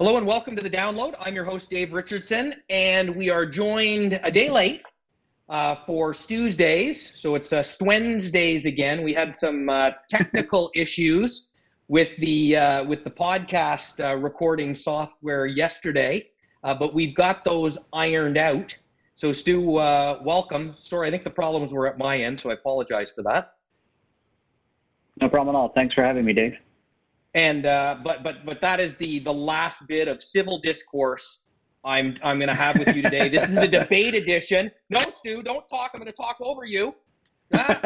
Hello and welcome to the download. I'm your host, Dave Richardson, and we are joined a day late uh, for Stu's Days. So it's uh, Days again. We had some uh, technical issues with the uh, with the podcast uh, recording software yesterday, uh, but we've got those ironed out. So Stu, uh, welcome. Sorry, I think the problems were at my end, so I apologize for that. No problem at all. Thanks for having me, Dave. And uh, but but but that is the the last bit of civil discourse I'm I'm going to have with you today. This is the debate edition. No, Stu, don't talk. I'm going to talk over you. Ah.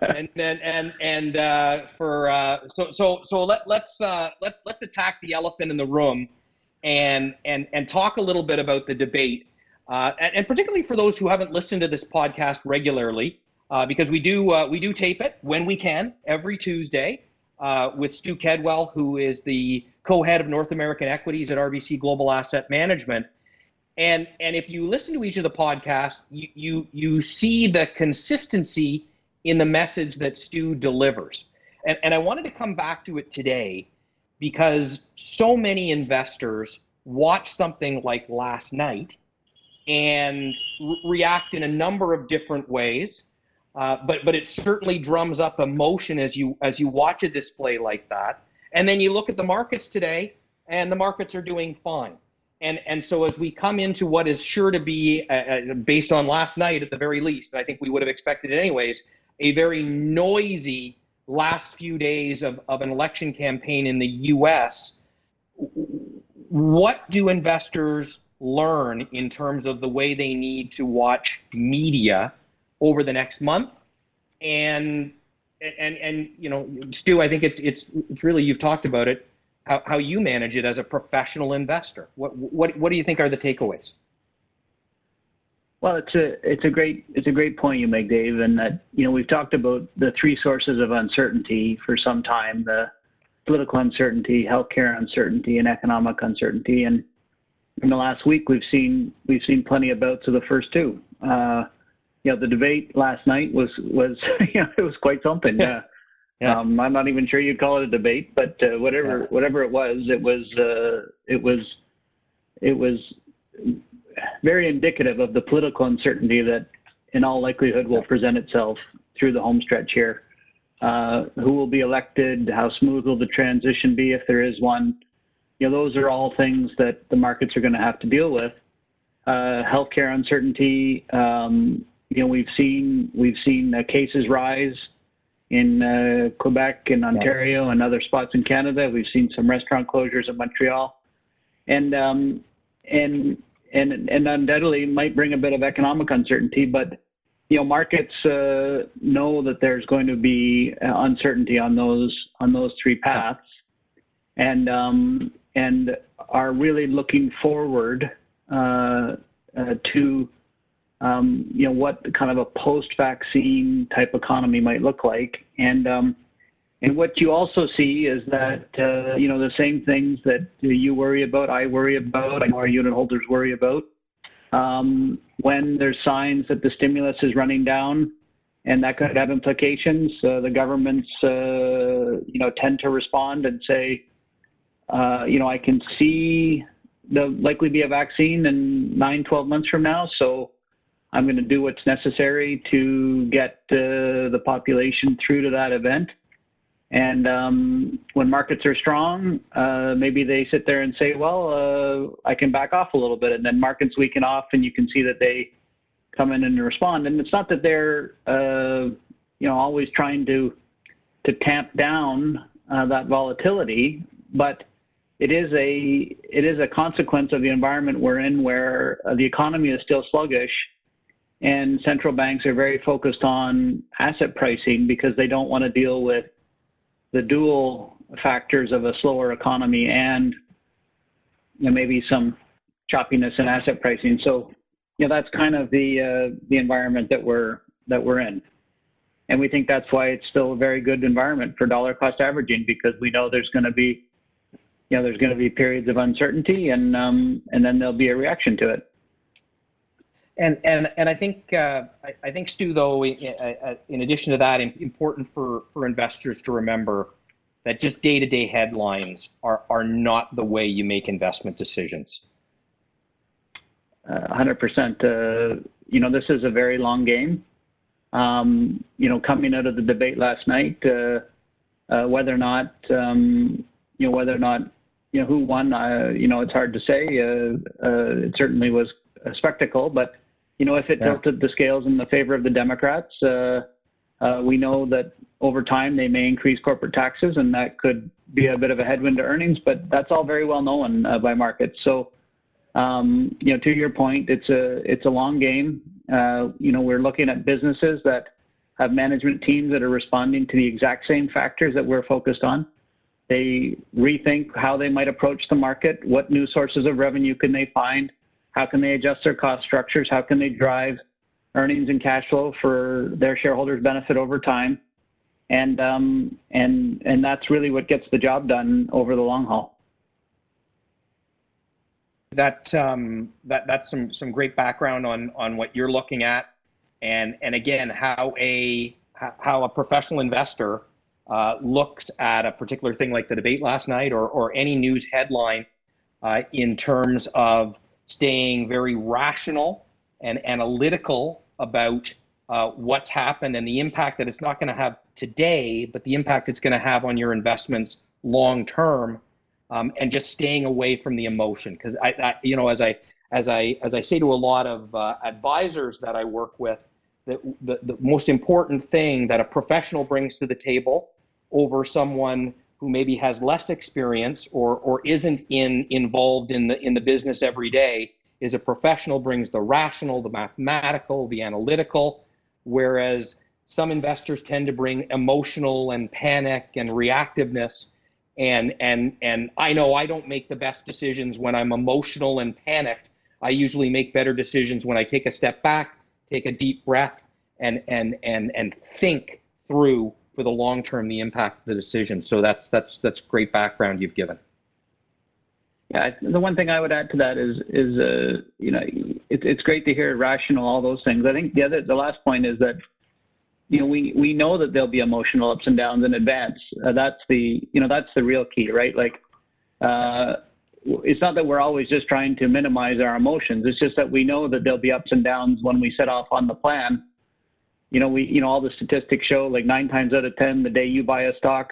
and and and and uh, for uh, so so so let let's uh, let let's attack the elephant in the room, and and and talk a little bit about the debate, uh, and, and particularly for those who haven't listened to this podcast regularly, uh, because we do uh, we do tape it when we can every Tuesday uh, with Stu Kedwell, who is the co-head of North American Equities at RBC Global Asset Management. And and if you listen to each of the podcasts, you you, you see the consistency in the message that Stu delivers. And, and I wanted to come back to it today because so many investors watch something like last night and re- react in a number of different ways. Uh, but but it certainly drums up emotion as you as you watch a display like that. And then you look at the markets today, and the markets are doing fine. And and so as we come into what is sure to be uh, uh based on last night at the very least, and I think we would have expected it anyways, a very noisy last few days of, of an election campaign in the U.S. What do investors learn in terms of the way they need to watch media? Over the next month. And and and you know, Stu, I think it's it's it's really you've talked about it, how, how you manage it as a professional investor. What what what do you think are the takeaways? Well, it's a it's a great it's a great point you make, Dave, and that you know we've talked about the three sources of uncertainty for some time: the political uncertainty, healthcare uncertainty, and economic uncertainty. And in the last week, we've seen we've seen plenty of bouts of the first two. Uh, you know, the debate last night was was you know it was quite something. Yeah. yeah. Um, I'm not even sure you'd call it a debate, but uh, whatever yeah. whatever it was, it was uh, it was it was very indicative of the political uncertainty that, in all likelihood, will present itself through the homestretch here. Uh, who will be elected? How smooth will the transition be if there is one? You know, those are all things that the markets are going to have to deal with. Uh, healthcare uncertainty, um, you know, we've seen we've seen uh, cases rise in uh, Quebec and Ontario and other spots in Canada. We've seen some restaurant closures in Montreal, and um, and and and undoubtedly might bring a bit of economic uncertainty. But you know, markets uh, know that there's going to be uh, uncertainty on those on those three paths, and um, and are really looking forward uh, uh to um, you know, what kind of a post-vaccine type economy might look like. And um, and what you also see is that uh, you know the same things that you worry about, I worry about, our unit holders worry about. Um, when there's signs that the stimulus is running down, and that could have implications, uh, the governments uh, you know tend to respond and say, uh, you know, I can see there'll likely be a vaccine in nine, 12 months from now, so I'm going to do what's necessary to get uh, the population through to that event. And um, when markets are strong, uh, maybe they sit there and say, well, uh, I can back off a little bit. And then markets weaken off, and you can see that they come in and respond. And it's not that they're, uh, you know, always trying to to tamp down uh, that volatility, but it is a it is a consequence of the environment we're in, where the economy is still sluggish and central banks are very focused on asset pricing because they don't want to deal with the dual factors of a slower economy and you know, maybe some choppiness in asset pricing. So, you know, that's kind of the uh, the environment that we're that we're in, and we think that's why it's still a very good environment for dollar cost averaging because we know there's going to be, you know, there's going to be periods of uncertainty, and um, and then there'll be a reaction to it. And and and I think uh, I, I, think Stu, though, in, in, addition to that, important for for investors to remember that just day-to-day headlines are are not the way you make investment decisions. Uh, 100%. Uh, you know, this is a very long game. Um, you know, coming out of the debate last night, uh, uh whether or not, um, you know, whether or not, you know, who won, uh, you know, it's hard to say. Uh, it certainly was a spectacle, but you know, if it yeah. tilted the scales in the favor of the Democrats, we know that over time they may increase corporate taxes, and that could be a bit of a headwind to earnings. But that's all very well known by markets. So um, you know, to your point, it's a it's a long game. Uh, you know, we're looking at businesses that have management teams that are responding to the exact same factors that we're focused on. They rethink how they might approach the market. What new sources of revenue can they find? How can they adjust their cost structures? How can they drive earnings and cash flow for their shareholders' benefit over time? And um, and and that's really what gets the job done over the long haul that um, that that's some some great background on on what you're looking at, and and again how a how a professional investor uh, looks at a particular thing like the debate last night or or any news headline uh, in terms of staying very rational and analytical about uh, what's happened and the impact that it's not going to have today, but the impact it's going to have on your investments long term um, and just staying away from the emotion. Because I, I, you know, as I as I as I say to a lot of uh, advisors that I work with, that the, the most important thing that a professional brings to the table over someone who maybe has less experience or or isn't in involved in the in the business every day is a professional brings the rational, the mathematical, the analytical, whereas some investors tend to bring emotional and panic and reactiveness and and and I know I don't make the best decisions when I'm emotional and panicked. I usually make better decisions when I take a step back, take a deep breath, and and and and think through for the long term the impact of the decision. So that's that's that's great background you've given. Yeah, the one thing I would add to that is is uh, you know it, it's great to hear rational all those things. I think the other the last point is that you know, we, we know that there'll be emotional ups and downs in advance. Uh, that's the, you know, that's the real key, right? Like, uh, it's not that we're always just trying to minimize our emotions. It's just that we know that there'll be ups and downs when we set off on the plan. You know, we, you know, all the statistics show like nine times out of 10, the day you buy a stock,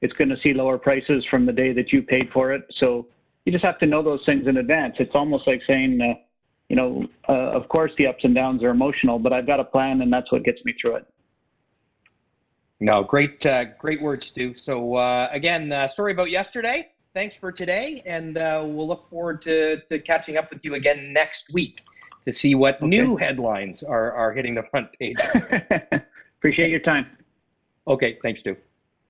it's going to see lower prices from the day that you paid for it. So you just have to know those things in advance. It's almost like saying, uh, you know, uh, of course the ups and downs are emotional, but I've got a plan and that's what gets me through it. No, great, uh, great words, Stu. So uh, again, uh, sorry about yesterday. Thanks for today, and uh, we'll look forward to, to catching up with you again next week to see what okay. new headlines are, are hitting the front page. Appreciate your time. Okay, thanks, Stu.